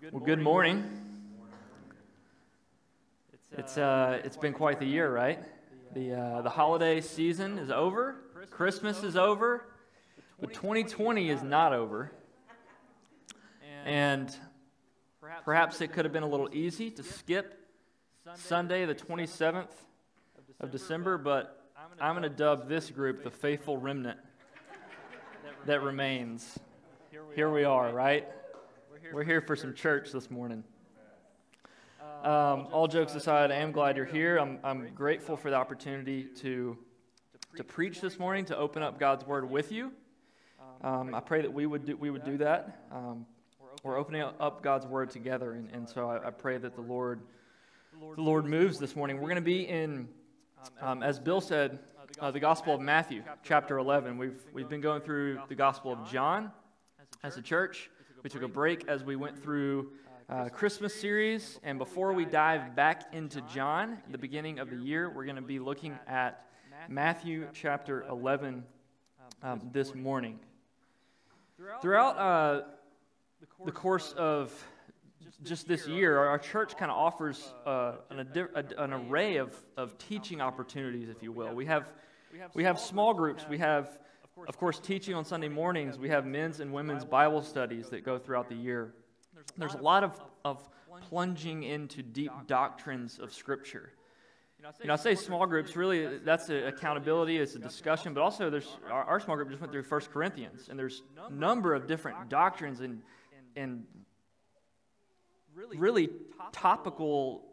Well, good morning. It's, uh, it's been quite the year, right? The, uh, the holiday season is over, Christmas is over, but 2020 is not over. And perhaps it could have been a little easy to skip Sunday, the 27th of December, but I'm going to dub this group the faithful remnant that remains. Here we are, right? We're here for some church this morning. Um, all jokes aside, I am glad you're here. I'm, I'm grateful for the opportunity to, to preach this morning, to open up God's Word with you. Um, I pray that we would do, we would do that. Um, we're opening up God's Word together, and, and so I, I pray that the Lord, the Lord moves this morning. We're going to be in, um, as Bill said, uh, the Gospel of Matthew, chapter 11. We've, we've been going through the Gospel of John as a church. We took a break as we went through uh, Christmas series, and before we dive back into John, the beginning of the year, we're going to be looking at Matthew chapter 11 um, this morning. Throughout uh, the course of just this year, our church kind of offers uh, an, an, array of, of teaching opportunities, if you will. We have, we have small groups, we have of course, teaching on Sunday mornings, we have men's and women's Bible studies that go throughout the year. There's a lot of, of plunging into deep doctrines of Scripture. You know, I say small groups, really, that's accountability, it's a discussion, but also there's our, our small group just went through 1 Corinthians, and there's a number of different doctrines and, and really topical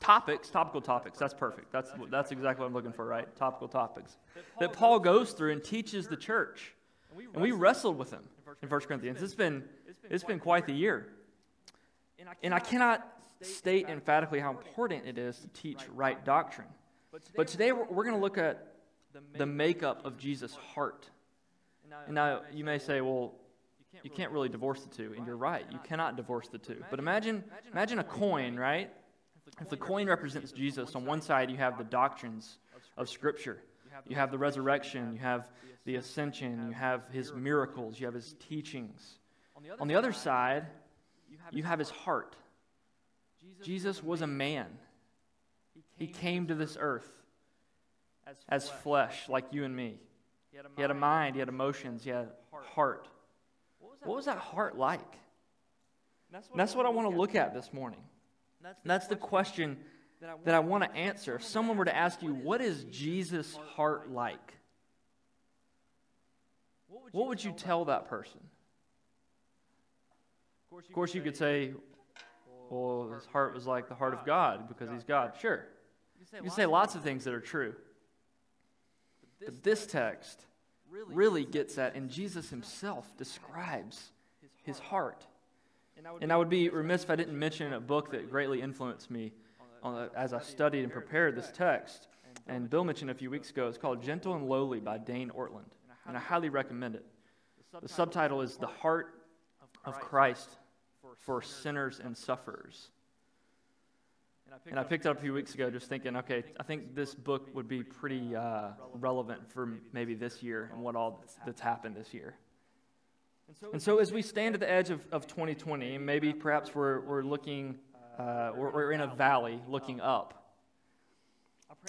topics, topical topics. That's perfect. That's, that's exactly what I'm looking for, right? Topical topics. That Paul goes through and teaches the church. And we wrestled with him in 1 Corinthians. It's been, it's been quite the year. And I cannot state emphatically how important it is to teach right doctrine. But today we're, we're going to look at the makeup of Jesus' heart. And now you may say, well, you can't really divorce the two. And you're right, you cannot divorce the two. But imagine, imagine a coin, right? If the coin represents Jesus, on one side you have the doctrines of Scripture. You have the resurrection, you have the ascension, you have his miracles, you have his teachings. On the other side, you have his heart. Jesus was a man. He came to this earth as flesh, like you and me. He had a mind, he had emotions, he had a heart. What was that heart like? And that's what I want to look at this morning. That's the, question that I want to answer. If someone were to ask you, what is Jesus' heart like? What would you tell that person? Of course, you could say, well, his heart was like the heart of God because he's God. Sure. You can say lots of things that are true. But this text really gets at, and Jesus himself describes his heart. And I would be remiss if I didn't mention a book that greatly influenced me as I studied and prepared this text. And Bill mentioned a few weeks ago. It's called Gentle and Lowly by Dane Ortlund. And I highly recommend it. The subtitle is The Heart of Christ for Sinners and Sufferers. And I picked it up a few weeks ago just thinking, okay, I think this book would be pretty uh, relevant for maybe this year and what all that's happened this year. And so, as we stand at the edge of, of 2020, maybe perhaps we're, we're looking, uh, we're, we're in a valley looking up.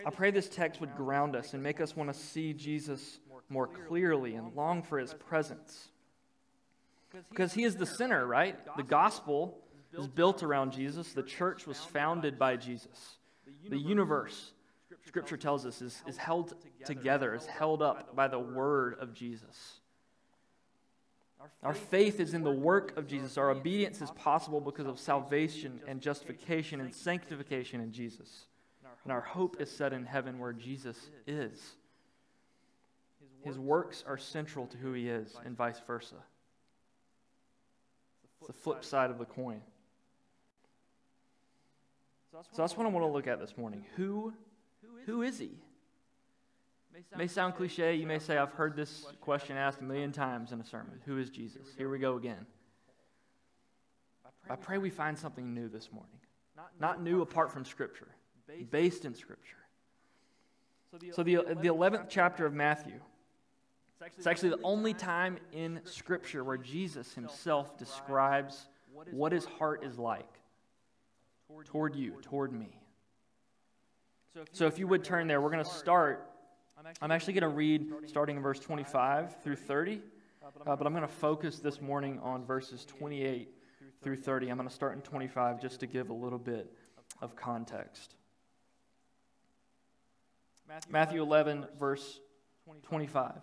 I pray this text would ground us and make us want to see Jesus more clearly and long for his presence. Because he is the center, right? The gospel is built around Jesus, the church was founded by Jesus. The universe, Scripture tells us, is, is held together, is held up by the word of Jesus. Our faith is in the work of Jesus. Our obedience is possible because of salvation and justification and sanctification in Jesus. And our hope is set in heaven where Jesus is. His works are central to who he is, and vice versa. It's the flip side of the coin. So that's what I want to look at this morning. Who, who is he? May sound cliche. You may say, I've heard this question asked a million times in a sermon. Who is Jesus? Here we go again. I pray we find something new this morning. Not new apart from Scripture, based in Scripture. So, the, the 11th chapter of Matthew It's actually the only time in Scripture where Jesus himself describes what his heart is like toward you, toward me. So if you would turn there, we're going to start. I'm actually going to read starting in verse 25 through 30, uh, but I'm going to focus this morning on verses 28 through 30. I'm going to start in 25 just to give a little bit of context. Matthew 11, verse 25.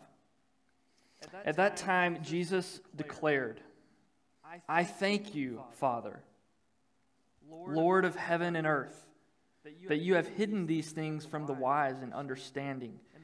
At that time, Jesus declared, I thank you, Father, Lord of heaven and earth, that you have hidden these things from the wise and understanding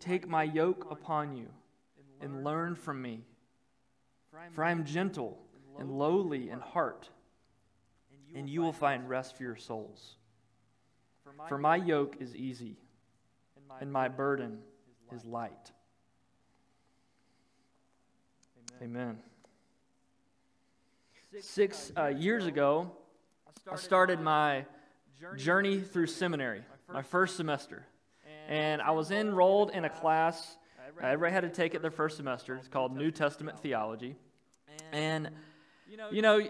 Take my yoke upon you and learn from me, for I am gentle and lowly in heart, and you will find rest for your souls. For my yoke is easy, and my burden is light. Amen. Six uh, years ago, I started my journey through seminary, my first semester. And I was enrolled in a class, everybody had to take it their first semester. It's called New Testament Theology. And, you know,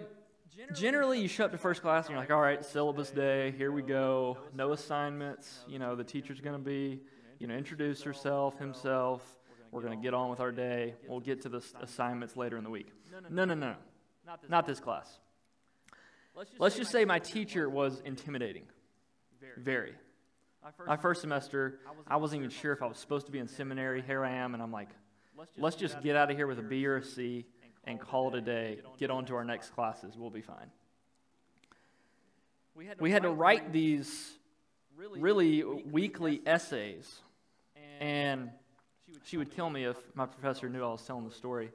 generally you show up to first class and you're like, all right, syllabus day, here we go, no assignments. You know, the teacher's going to be, you know, introduce herself, himself we're going to get on with our day. We'll get to the assignments later in the week. No, no, no. Not this class. Let's just say my teacher was intimidating. Very. My first semester, I wasn't even sure if I was supposed to be in seminary. Here I am, and I'm like, let's just get out of here with a B or a C and call it a day. Get on to our next classes. We'll be fine. We had to write these really weekly essays. And she would kill me if my professor knew I was telling the story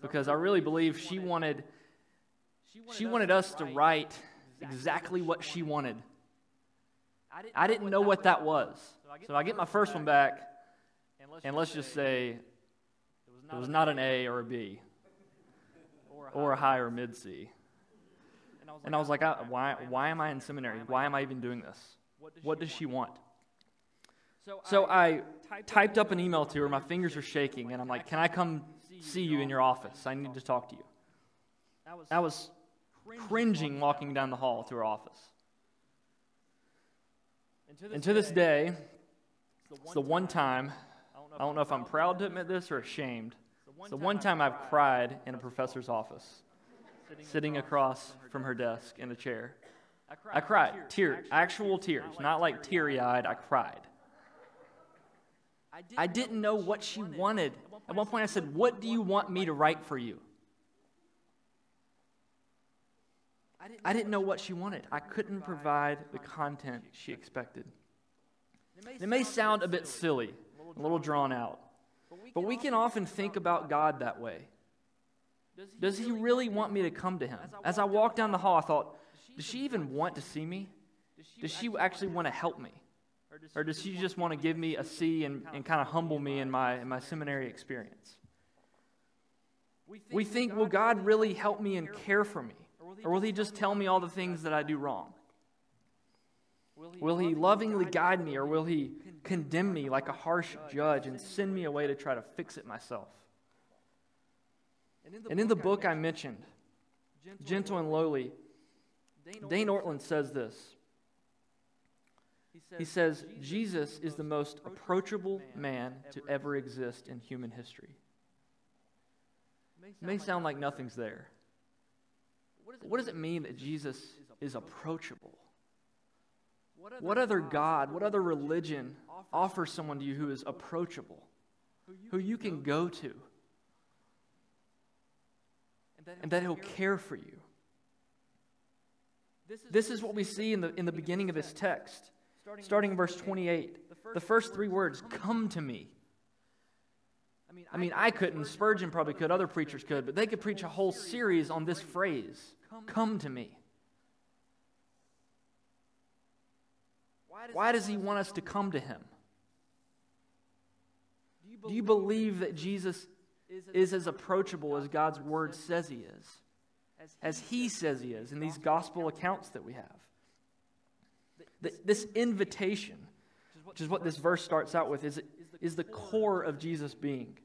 because I really believe she wanted she wanted us to write exactly what she wanted. I didn't know what that was. So I get my first one back, and let's just say it was not an A or a B, or a high or mid C. And I was like, uh, why, why am I in seminary? Why am I even doing this? What does she want? So I typed up an email to her. My fingers are shaking, and I'm like, Can I come see you in your office? I need to talk to you. I was cringing walking down the hall to her office. And to this day, it's the one time, I don't know if I'm proud to admit this or ashamed, it's the one time I've cried in a professor's office, sitting across from her desk in a chair. I cried, tears, actual tears, not like teary eyed, I cried. I didn't know what she wanted. At one point, I said, What do you want me to write for you? I didn't know what she wanted. I couldn't provide the content she expected. It may sound a bit silly, a little drawn out, but we can often think about God that way. Does he really want me to come to him? As I walked down the hall, I thought, does she even want to see me? Does she actually want to help me? Or does she just want to give me a C and, and kind of humble me in my, in my seminary experience? We think, will God really help me and care for me? Or will He just tell me all the things that I do wrong? Will He lovingly guide me, or will He condemn me like a harsh judge and send me away to try to fix it myself? And in the book I mentioned, Gentle and Lowly, Dane Ortlund says this he says, Jesus is the most approachable man to ever exist in human history. It may sound like nothing's there. What does it mean that Jesus is approachable? What other God, what other religion offers someone to you who is approachable, who you can go to, and that he'll care for you? This is what we see in the, in the beginning of this text. Starting in verse 28, the first three words, come to me. I mean, I couldn't, Spurgeon probably could, other preachers could, but they could preach a whole series on this phrase come to me. Why does he want us to come to him? Do you believe that Jesus is as approachable as God's word says he is? As he says he is in these gospel accounts that we have? This invitation, which is what this verse starts out with, is, is the core of Jesus' being.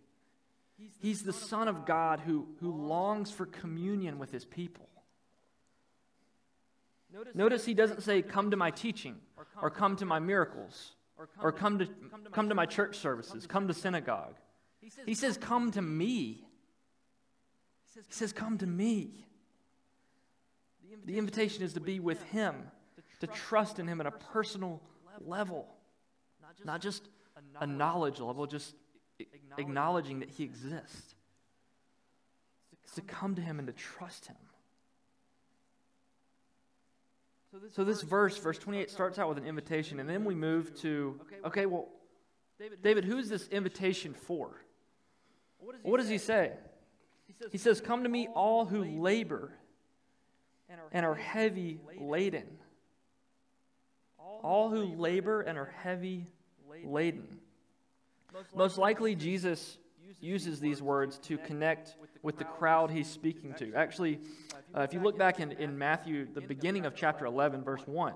He's the Son of God who, who longs for communion with his people. Notice he doesn't say, Come to my teaching, or come to my miracles, or come to, come to my church services, come to synagogue. He says, Come to me. He says, Come to me. The invitation is to be with him, to trust in him at a personal level, not just a knowledge level, just acknowledging that he exists. It's to come to him and to trust him. So this verse, verse 28, starts out with an invitation, and then we move to, okay, well, David, who is this invitation for? What does he say? He says, Come to me, all who labor and are heavy laden. All who labor and are heavy laden. Most likely, Jesus uses these words to connect with the crowd he's speaking to. Actually, uh, if you look back in, in Matthew, the beginning of chapter 11, verse 1,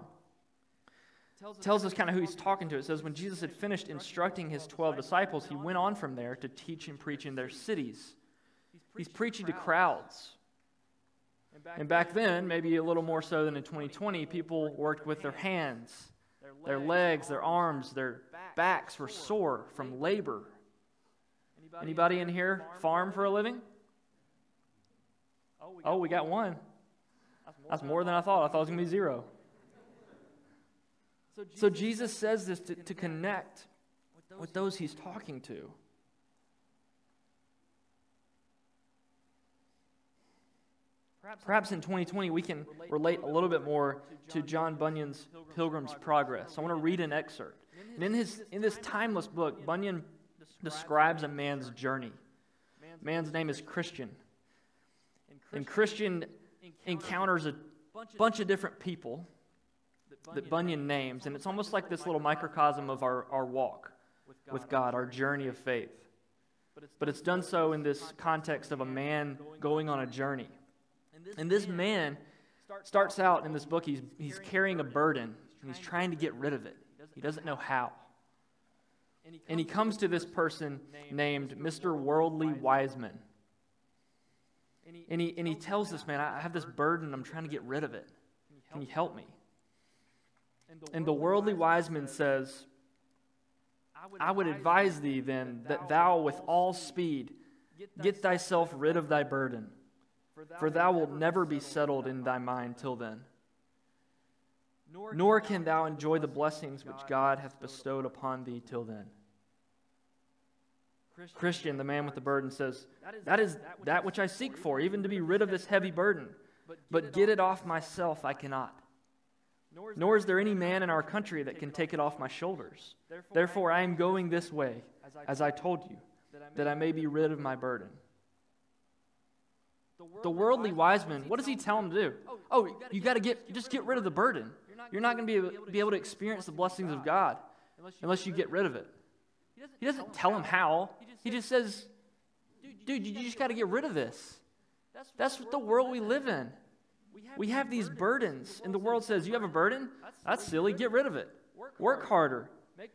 tells us kind of who he's talking to. It says, When Jesus had finished instructing his 12 disciples, he went on from there to teach and preach in their cities. He's preaching to crowds. And back then, maybe a little more so than in 2020, people worked with their hands, their legs, their arms, their backs were sore from labor. Anybody in here farm for a living? Oh, we got one. That's more than I thought. I thought it was going to be zero. So Jesus says this to, to connect with those he's talking to. Perhaps in 2020 we can relate a little bit more to John Bunyan's Pilgrim's Progress. I want to read an excerpt. And in, his, in this timeless book, Bunyan describes a man's journey. Man's name is Christian. And Christian encounters a bunch of different people that Bunyan names, and it's almost like this little microcosm of our, our walk with God, our journey of faith. But it's done so in this context of a man going on a journey. And this man starts out in this book, he's, he's carrying a burden, and he's trying to get rid of it. He doesn't know how. And he comes to this person named Mr. Worldly Wiseman. And he, and he tells this man, I have this burden, I'm trying to get rid of it. Can you help me? And the worldly wiseman says, I would advise thee then that thou with all speed get thyself rid of thy burden, for thou wilt never be settled in thy mind till then. Nor can thou enjoy the blessings which God hath bestowed upon thee till then. Christian, the man with the burden, says, That is that which I seek for, even to be rid of this heavy burden. But get it off myself I cannot. Nor is there any man in our country that can take it off my shoulders. Therefore, I am going this way, as I told you, that I may be rid of my burden. The worldly wise man, what does he tell him to do? Oh, you got to get, just get rid of the burden. You're not going to be able, be able to experience the blessings of God unless you get rid of it. He doesn't tell him how. He just says, dude, you just got to get rid of this. That's what the world we live in. We have these burdens, and the world says, You have a burden? That's silly. Get rid of it. Work harder.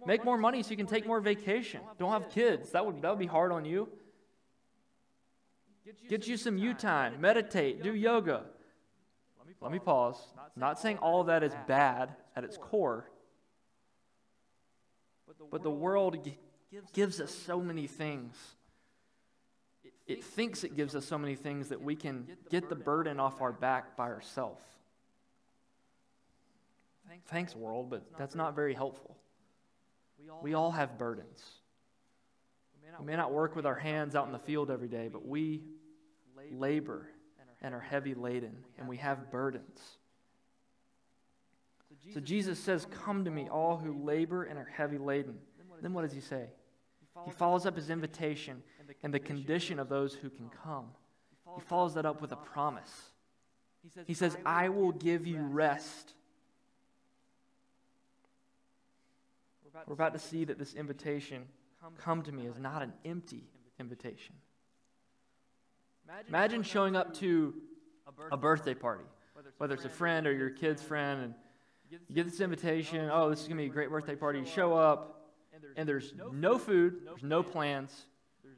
Make more money so you can take more vacation. Don't have kids. That would, that would be hard on you. Get you some you time. Meditate. Do yoga. Let me pause. Not saying all of that is bad at its core, but the world gives us so many things. It thinks it gives us so many things that we can get the burden off our back by ourselves. Thanks, world, but that's not very helpful. We all have burdens. We may not work with our hands out in the field every day, but we labor and are heavy laden, and we have burdens. So Jesus says, Come to me, all who labor and are heavy laden. Then what does he say? He follows up his invitation and the condition of those who can come. He follows that up with a promise. He says, I will give you rest. We're about to see that this invitation, come to me, is not an empty invitation. Imagine showing up to a birthday party, whether it's a friend or your kid's friend, and you get this invitation. Oh, this is going to be a great birthday party. You show up, and there's no food, there's no plans,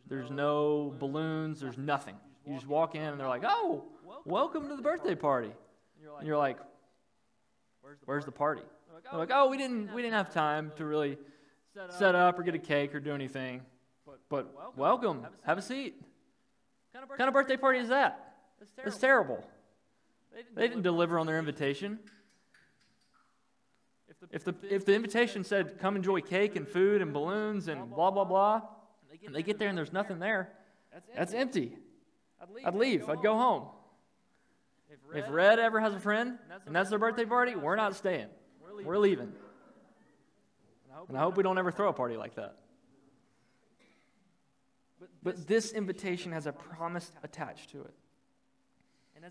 there's no balloons, there's nothing. You just walk in, and they're like, oh, welcome to the birthday party. And you're like, where's the party? They're like, oh, oh we didn't, we didn't have time to really set up or get a cake or do anything. But welcome, have a seat. What kind of birthday party is that? It's terrible. They didn't deliver on their invitation. If the, if the invitation said, come enjoy cake and food and balloons and blah, blah, blah, and they get there and there's nothing there, that's empty. I'd leave. I'd go home. If Red ever has a friend and that's their birthday party, we're not staying. We're leaving. And I hope we don't ever throw a party like that. But this invitation has a promise attached to it.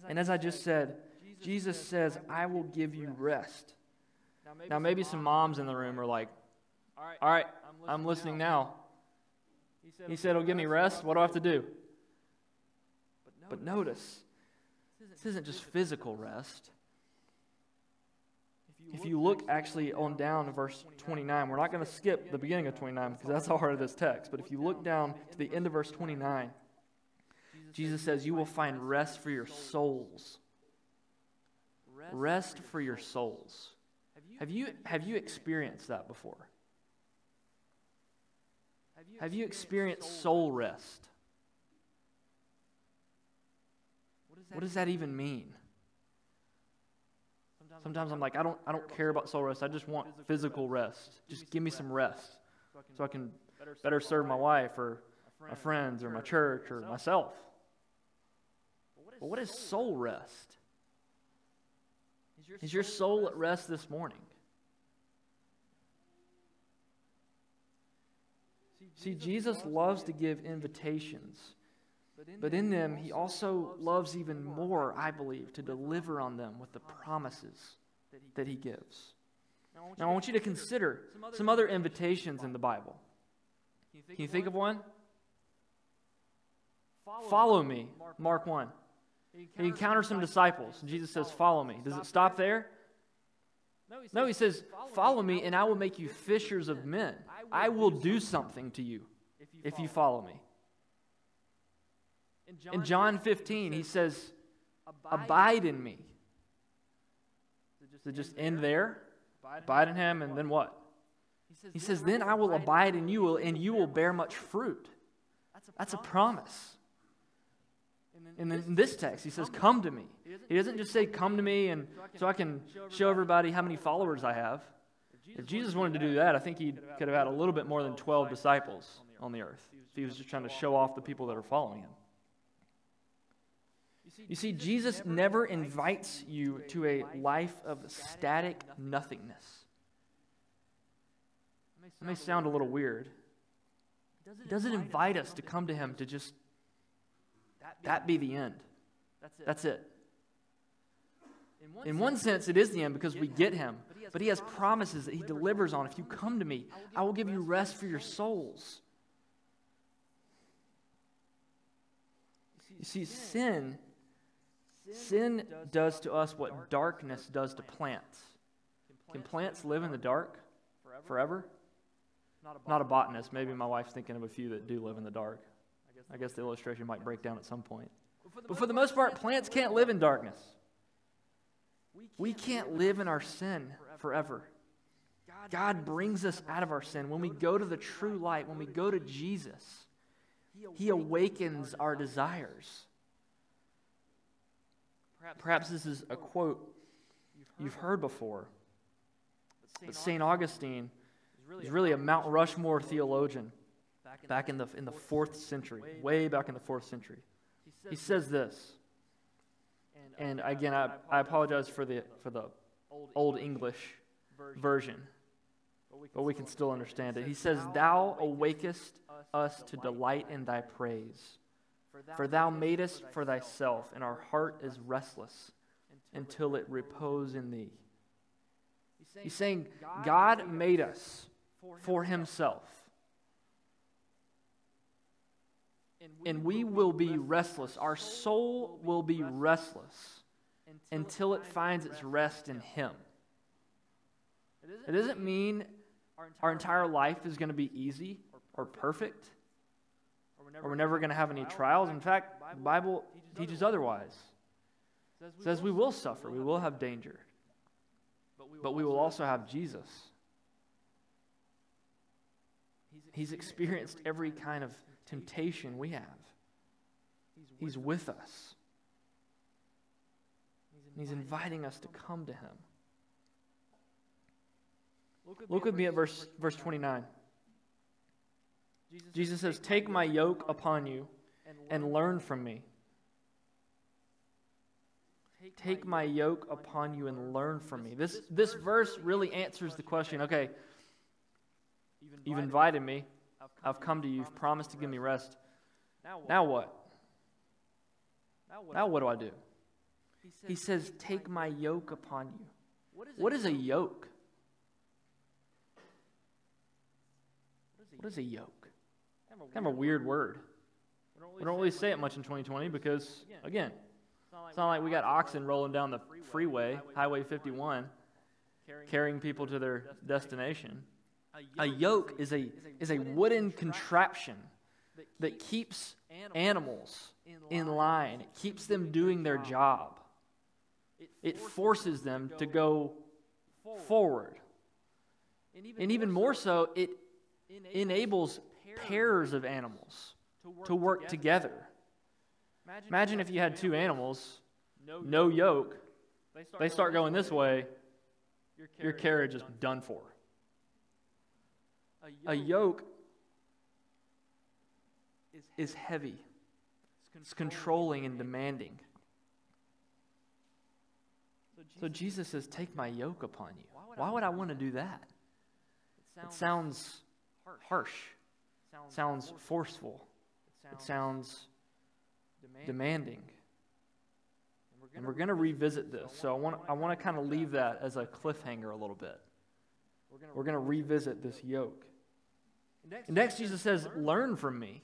And as I just said, Jesus says, I will give you rest. Now, maybe some moms in the room are like, All right, I'm listening now. He said, He'll oh, give me rest. What do I have to do? But notice, this isn't just physical rest. If you look actually on down to verse 29, we're not going to skip the beginning of 29 because that's the heart of this text. But if you look down to the end of verse 29, Jesus says, You will find rest for your souls. Rest for your souls. Have you, have you experienced that before? Have you experienced soul rest? What does that even mean? Sometimes I'm like, I don't, I don't care about soul rest. I just want physical rest. Just give me some rest so I can better serve my wife or my friends or my church or myself. But what is soul rest? Is your soul at rest this morning? See, Jesus loves to give invitations, but in them, he also loves even more, I believe, to deliver on them with the promises that he gives. Now, I want you to consider some other invitations in the Bible. Can you think of one? Follow me, Mark 1. He encounters some disciples, and Jesus says, Follow me. Does it stop there? No, he says, Follow me, and I will make you fishers of men. I will do something to you if you follow me. In John 15, he says, Abide in me. Does it just end there? Abide in him, and then what? He says, Then I will abide in you, and you will bear much fruit. That's a promise. And in this text, he says, Come to me. He doesn't just say, Come to me, and so I can show everybody how many followers I have. If Jesus wanted to do that, I think he could have had a little bit more than 12 disciples on the earth. If he was just trying to show off the people that are following him. You see, Jesus never invites you to a life of static nothingness. It may sound a little weird. He doesn't invite us to come to him to just that be the end. That's it. In one sense, it is the end because we get him, but he has promises that he delivers on. If you come to me, I will give you rest for your souls. You see, sin, sin does to us what darkness does to plants. Can plants live in the dark forever? Not a botanist. Maybe my wife's thinking of a few that do live in the dark. I guess the illustration might break down at some point. But for the most part, plants can't live in darkness. We can't live in our sin forever. God brings us out of our sin. When we go to the true light, when we go to Jesus, He awakens our desires. Perhaps this is a quote you've heard before. But St. Augustine is really a Mount Rushmore theologian back in the, in the fourth century, way back in the fourth century. He says this, and uh, again, I, I apologize for the, for the Old English version, but we can still understand it. He says, Thou awakest us to delight in thy praise. For thou madest for thyself, and our heart is restless until it repose in thee. He's saying God made us for himself. And we will be restless. Our soul will be restless until it finds its rest in Him. It doesn't mean our entire life is going to be easy or perfect, or we're never going to have any trials. In fact, the Bible teaches otherwise. It says we will suffer, we will have danger, but we will also have Jesus. He's experienced every kind of temptation we have. He's with us. He's inviting us to come to Him. Look with me at verse, verse 29. Jesus says, Take my yoke upon you and learn from me. Take my yoke upon you and learn from me. This, this verse really answers the question okay, you've invited me, I've come to you, you've promised to give me rest. Now what? Now what do I do? He says, Take my yoke upon you. What is a yoke? What is a yoke? Kind of a weird word. We don't really say it much in 2020 because, again, it's not like we got oxen rolling down the freeway, Highway 51, carrying people to their destination. A yoke is a, is a wooden contraption that keeps animals in line, it keeps them doing their job, it forces them to go forward. And even more so, it enables pairs of animals to work together. Imagine if you had two animals, no yoke, they start going this way, your carriage is done for. A yoke is heavy, it's controlling and demanding. So Jesus says, Take my yoke upon you. Why would I want to do that? It sounds harsh, sounds forceful, it sounds demanding. And we're going to revisit this. So I want, I want to kind of leave that as a cliffhanger a little bit. We're going to revisit this yoke. Next, Jesus says, Learn from me.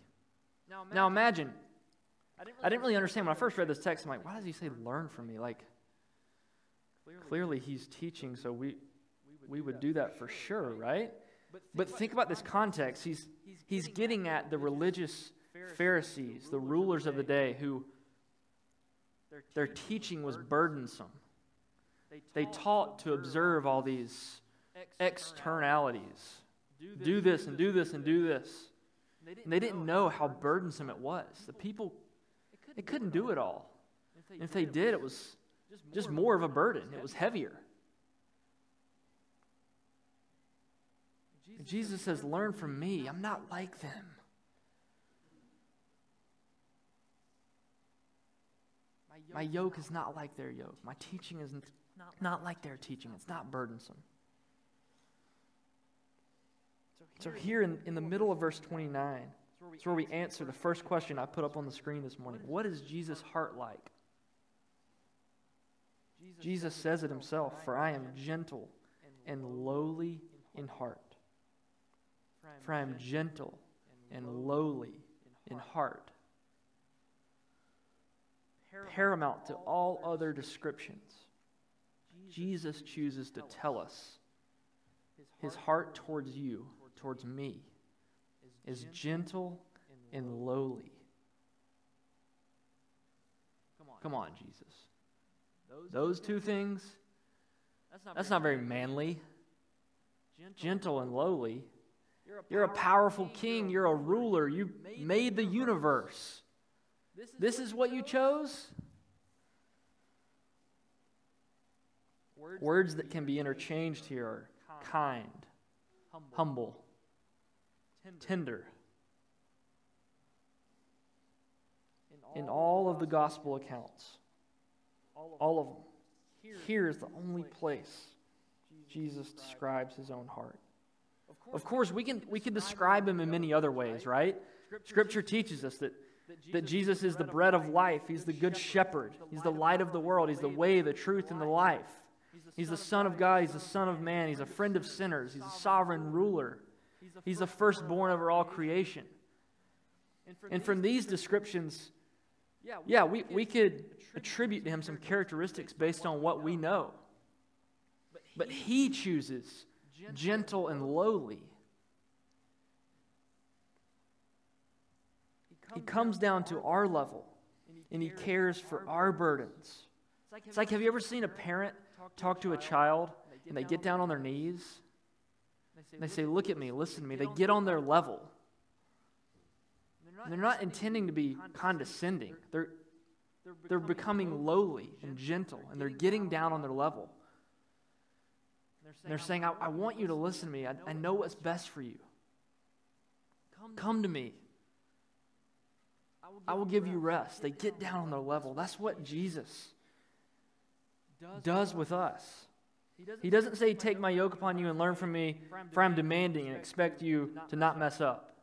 Now imagine, I didn't really understand when I first read this text. I'm like, why does he say learn from me? Like, clearly he's teaching, so we, we would do that for sure, right? But think about this context. He's, he's getting at the religious Pharisees, the rulers of the day, who their teaching was burdensome. They taught to observe all these externalities do this and do this and do this. And they didn't know how burdensome it was. The people, they couldn't do it all. And if they did, it was just more of a burden, it was heavier. Jesus says, Learn from me. I'm not like them. My yoke is not like their yoke. My teaching is not like their teaching. It's not burdensome. So, here in, in the middle of verse 29, it's where we answer the first question I put up on the screen this morning What is Jesus' heart like? Jesus says it himself For I am gentle and lowly in heart. For I am gentle and lowly in heart. Paramount to all other descriptions, Jesus chooses to tell us his heart towards you towards me is gentle and lowly. Come on, Jesus. Those two things, that's not very manly. Gentle and lowly. You're a powerful king. You're a ruler. You made the universe. This is what you chose? Words that can be interchanged here are kind, humble, tender. In all of the gospel accounts, all of them, here is the only place Jesus describes his own heart. Of course, we can, we can describe him in many other ways, right? Scripture teaches us that, that Jesus is the bread of life. He's the good shepherd. He's the light of the world. He's the way, the truth, and the life. He's the Son of God. He's the Son of man. He's a friend of sinners. He's a sovereign ruler. He's the firstborn over all creation. And from these descriptions, yeah, we, we could attribute to him some characteristics based on what we know. But he chooses gentle and lowly. He comes down to our level and he cares for our burdens. It's like, have you ever seen a parent talk to a child and they get down on their knees and they say, Look at me, listen to me? They get on their level. And they're not intending to be condescending. They're, they're becoming lowly and gentle, and they're getting down on their level. And they're saying, I, I want you to listen to me. I, I know what's best for you. Come to me. I will give you rest. They get down on their level. That's what Jesus does with us. He doesn't say, Take my yoke upon you and learn from me, for I'm demanding and expect you to not mess up.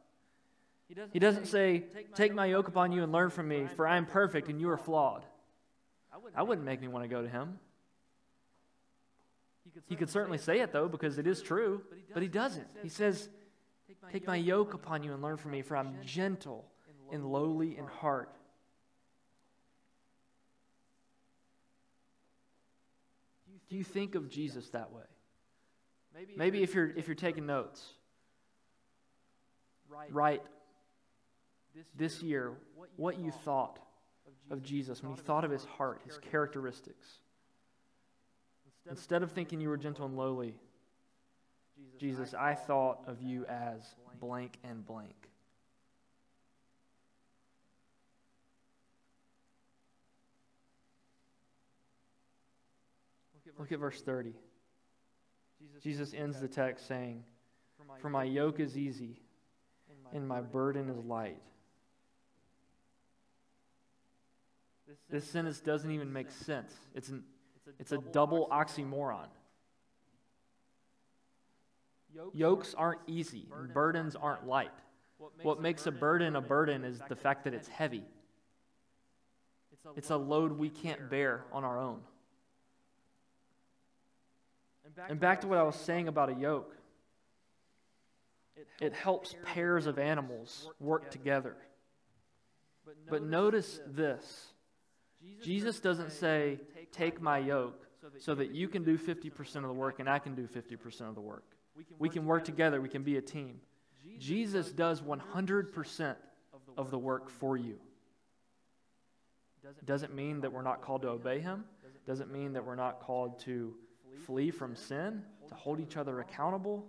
He doesn't say, Take my yoke upon you and learn from me, for I am perfect and you are flawed. I wouldn't make me want to go to him. He could certainly say it, though, because it is true, but he doesn't. He says, Take my yoke upon you and learn from me, for I'm gentle and lowly in heart. Do you think of Jesus that way? Maybe if you're, if you're taking notes, write this year what you thought of Jesus when you thought of his heart, his characteristics. Instead of thinking you were gentle and lowly, Jesus, I thought of you as blank and blank. Look at verse 30. Jesus ends the text saying, For my yoke is easy and my burden is light. This sentence doesn't even make sense. It's, an, it's a double oxymoron. Yokes aren't easy, burdens aren't light. What makes a burden a burden is the fact that it's heavy. It's a load we can't bear on our own. And back to what I was saying about a yoke it helps pairs of animals work together. But notice this Jesus doesn't say, Take my yoke so that you can do 50% of the work and I can do 50% of the work. We can work together, we can be a team. Jesus does 100% of the work for you. Doesn't mean that we're not called to obey him. Doesn't mean that we're not called to flee from sin, to hold each other accountable.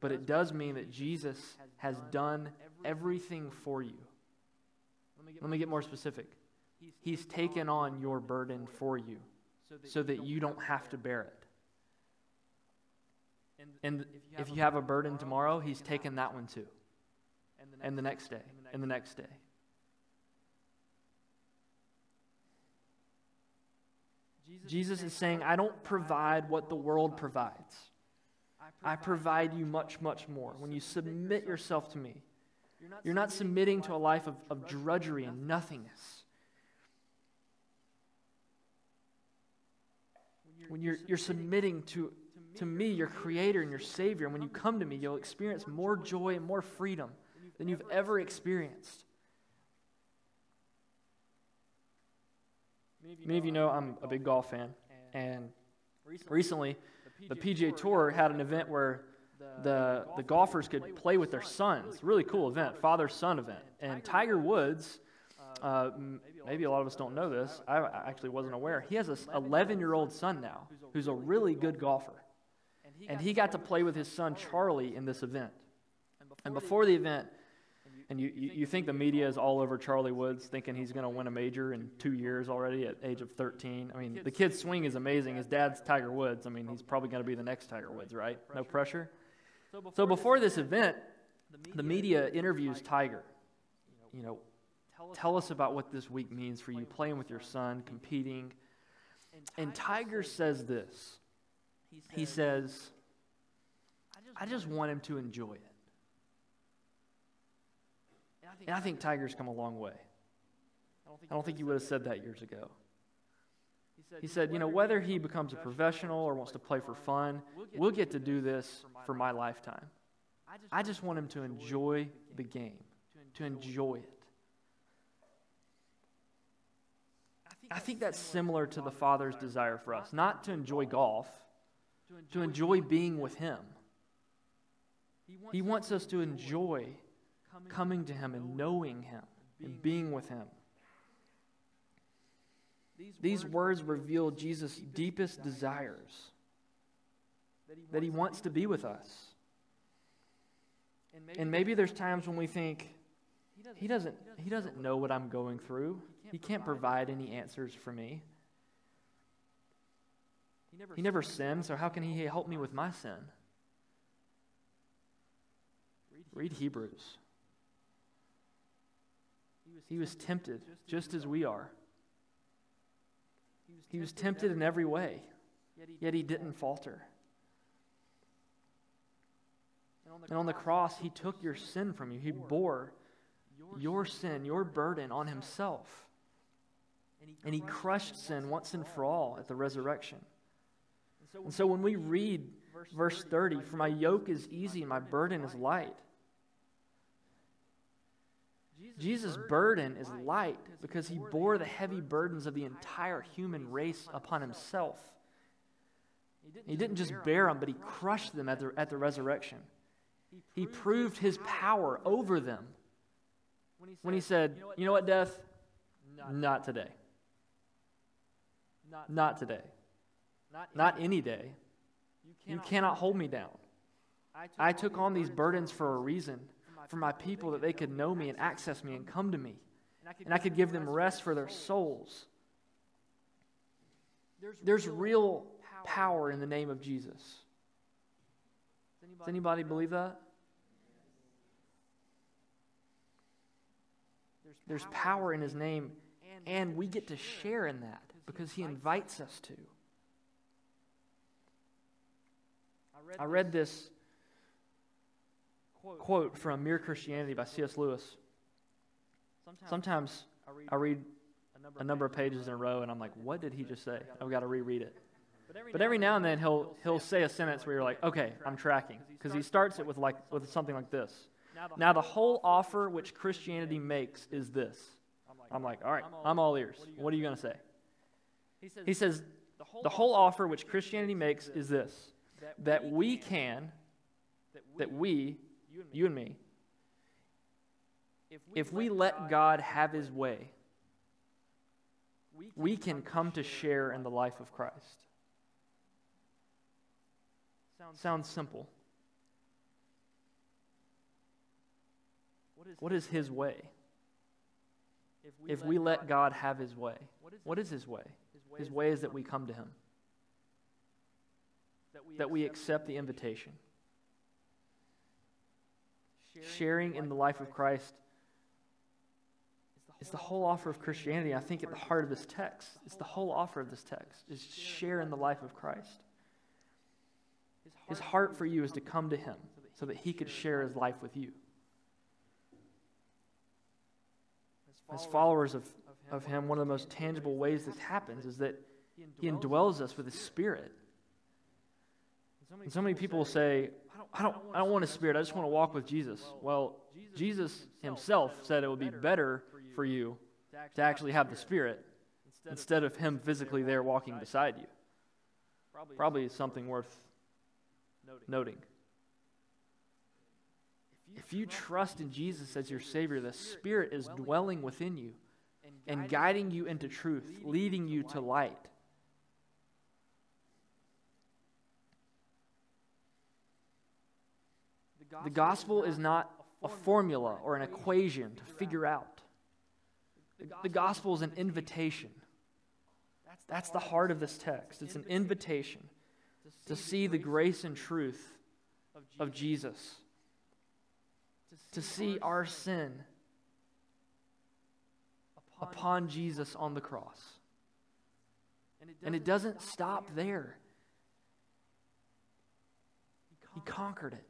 But it does mean that Jesus has done everything for you. Let me get more specific. He's taken on your burden for you so that you don't have to bear it. And if you have a burden tomorrow, He's taken that one too. And the next day, and the next day. Jesus is saying, I don't provide what the world provides. I provide you much, much more. When you submit yourself to me, you're not submitting to a life of, of drudgery and nothingness. When you're, you're submitting to, to me, your Creator and your Savior, and when you come to me, you'll experience more joy and more freedom than you've ever experienced. Many of you know I'm a big golf fan, and recently the PGA Tour had an event where the, the golfers could play with their sons. Really cool event, father son event. And Tiger Woods, uh, maybe a lot of us don't know this. I actually wasn't aware. He has an 11 year old son now who's a really good golfer. And he got to play with his son Charlie in this event. And before the event, and you, you, you think the media is all over Charlie Woods, thinking he's going to win a major in two years already at age of 13. I mean, the kid's swing is amazing. His dad's Tiger Woods. I mean, he's probably going to be the next Tiger Woods, right? No pressure. So before this event, the media interviews Tiger. You know, tell us about what this week means for you, playing with your son, competing. And Tiger says this. He says, I just want him to enjoy it. And I think Tiger's come a long way. I don't think he would have said that years ago. He said, you know, whether he becomes a professional or wants to play for fun, we'll get to do this for my lifetime. I just want him to enjoy the game, to enjoy it. I think that's similar to the Father's desire for us, not to enjoy golf, to enjoy being with Him. He wants us to enjoy coming to Him and knowing Him and being with Him. These words reveal Jesus' deepest desires that He wants to be with us. And maybe there's times when we think, He doesn't, he doesn't know what I'm going through, He can't provide any answers for me. He never sinned, so how can He help me with my sin? Read Hebrews. He was tempted just as we are. He was tempted in every way, yet he didn't falter. And on the cross, he took your sin from you. He bore your sin, your burden on himself. And he crushed sin once and for all at the resurrection. And so when we read verse 30, For my yoke is easy and my burden is light, Jesus' burden is light because he bore the heavy burdens of the entire human race upon himself. He didn't just bear them, but he crushed them at the, at the resurrection. He proved his power over them when he said, You know what, death? Not today. Not today. Not any day. You cannot hold me down. I took on these burdens for a reason for my people that they could know me and access me and come to me. And I could give them rest for their souls. There's real power in the name of Jesus. Does anybody believe that? There's power in his name, and we get to share in that because he invites us to. I read this quote from Mere Christianity by C.S. Lewis. Sometimes I read a number of pages in a row and I'm like, what did he just say? I've got to reread it. But every now and then he'll, he'll say a sentence where you're like, okay, I'm tracking. Because he starts it with, like, with something like this. Now, the whole offer which Christianity makes is this. I'm like, all right, I'm all ears. What are you going to say? He says, the whole offer which Christianity makes is this that we can, that we, you and me, if we let God have his way, we can come to share in the life of Christ. Sounds simple. What is his way? If we let God have his way, what is his way? His ways that we come to him, that we accept the invitation. Sharing in the life of Christ is the whole offer of Christianity. I think at the heart of this text, it's the whole offer of this text is share in the life of Christ. His heart for you is to come to him so that he could share his life with you. As followers of, of him, one of the most tangible ways this happens is that he indwells us with his spirit. And so many people say, I don't, I don't want a spirit, I just want to walk with Jesus. Well, Jesus himself said it would be better for you to actually have the spirit instead of him physically there walking beside you. Probably something worth noting. If you trust in Jesus as your Savior, the Spirit is dwelling within you and guiding you into truth, leading you to light. The gospel is not a formula or an equation to figure out. The gospel is an invitation. That's the heart of this text. It's an invitation to see the grace and truth of Jesus, to see our sin upon Jesus on the cross. And it doesn't stop there. He conquered it.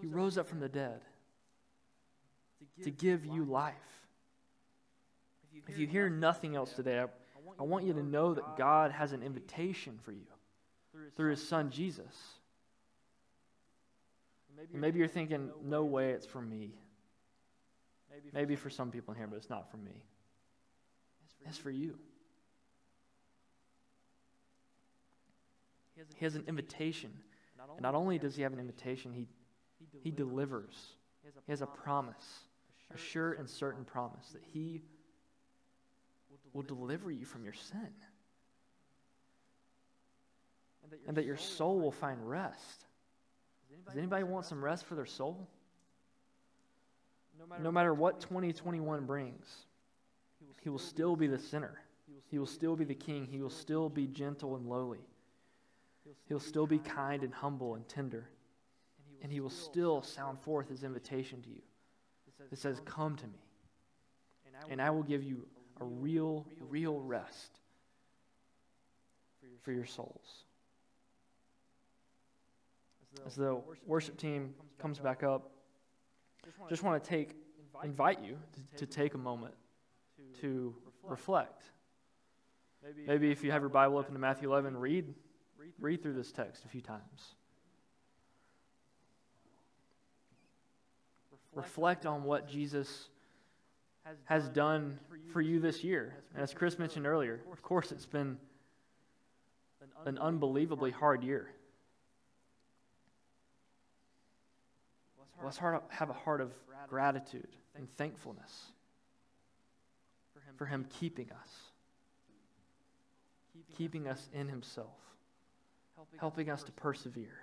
He rose up from the dead to give you life. If you hear nothing else today, I, want you to know that God has an invitation for you through his son Jesus. Maybe you're thinking, no way, it's for me. Maybe for some people in here, but it's not for me. It's for you. He has an invitation. And not only does he have an invitation, he, he delivers. He has a promise, a sure and certain promise that he will deliver you from your sin. And that your soul will find rest. Does anybody want some rest for their soul? No matter what 2021 brings, he will still be the sinner. He will still be the king. He will still be gentle and lowly. He'll still be kind and humble and tender. And he will still sound forth his invitation to you. It says, Come to me, and I will give you a real, real rest for your souls. As the worship team comes back up, just want to take, invite you to, to take a moment to reflect. Maybe if you have your Bible open to Matthew 11, read, read through this text a few times. Reflect on what Jesus has done for you this year. And as Chris mentioned earlier, of course, it's been an unbelievably hard year. Let's have a heart of gratitude and thankfulness for Him keeping us, keeping us in Himself, helping us to persevere.